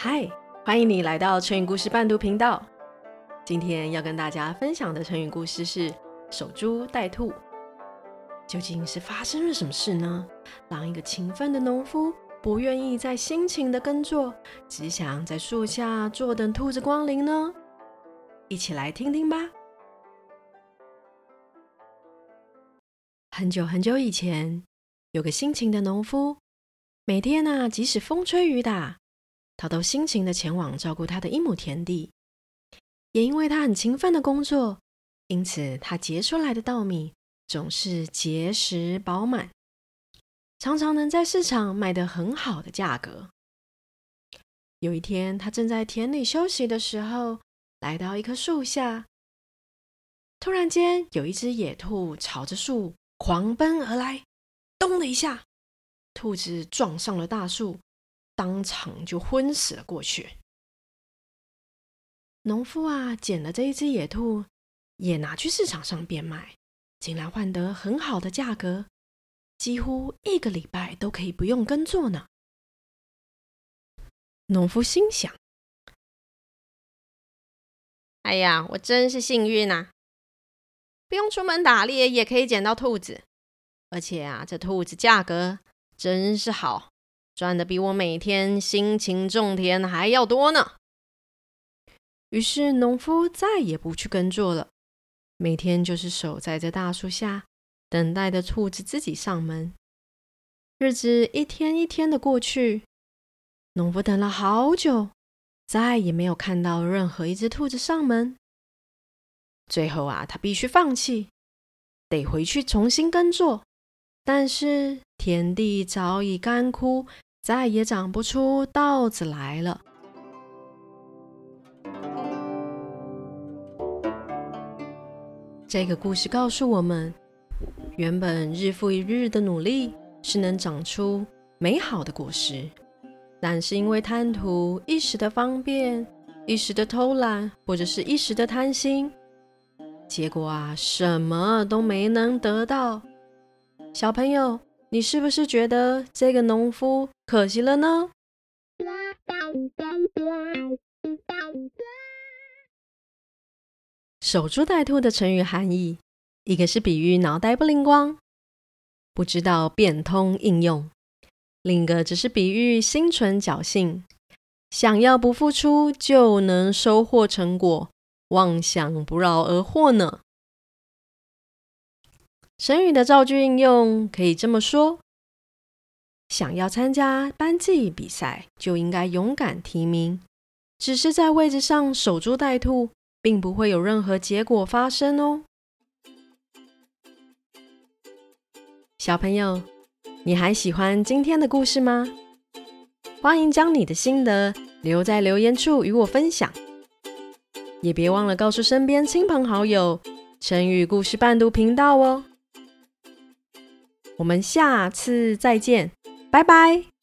嗨，欢迎你来到成语故事伴读频道。今天要跟大家分享的成语故事是“守株待兔”。究竟是发生了什么事呢？让一个勤奋的农夫不愿意再辛勤的耕作，只想在树下坐等兔子光临呢？一起来听听吧。很久很久以前，有个辛勤的农夫，每天呢、即使风吹雨打。他都辛勤的前往照顾他的一亩田地，也因为他很勤奋的工作，因此他结出来的稻米总是结实饱满，常常能在市场卖得很好的价格。有一天，他正在田里休息的时候，来到一棵树下，突然间有一只野兔朝着树狂奔而来，咚的一下，兔子撞上了大树。当场就昏死了过去。农夫啊，捡了这一只野兔，也拿去市场上变卖，竟然换得很好的价格，几乎一个礼拜都可以不用耕作呢。农夫心想：“哎呀，我真是幸运呐！不用出门打猎也可以捡到兔子，而且啊，这兔子价格真是好。”赚的比我每天辛勤种田还要多呢。于是农夫再也不去耕作了，每天就是守在这大树下，等待着兔子自己上门。日子一天一天的过去，农夫等了好久，再也没有看到任何一只兔子上门。最后啊，他必须放弃，得回去重新耕作。但是田地早已干枯。再也长不出稻子来了。这个故事告诉我们，原本日复一日的努力是能长出美好的果实，但是因为贪图一时的方便、一时的偷懒或者是一时的贪心，结果啊，什么都没能得到。小朋友。你是不是觉得这个农夫可惜了呢？守株待兔的成语含义，一个是比喻脑袋不灵光，不知道变通应用；另一个只是比喻心存侥幸，想要不付出就能收获成果，妄想不劳而获呢。成语的造句应用可以这么说：想要参加班级比赛，就应该勇敢提名。只是在位置上守株待兔，并不会有任何结果发生哦。小朋友，你还喜欢今天的故事吗？欢迎将你的心得留在留言处与我分享，也别忘了告诉身边亲朋好友成语故事伴读频道哦。我们下次再见，拜拜。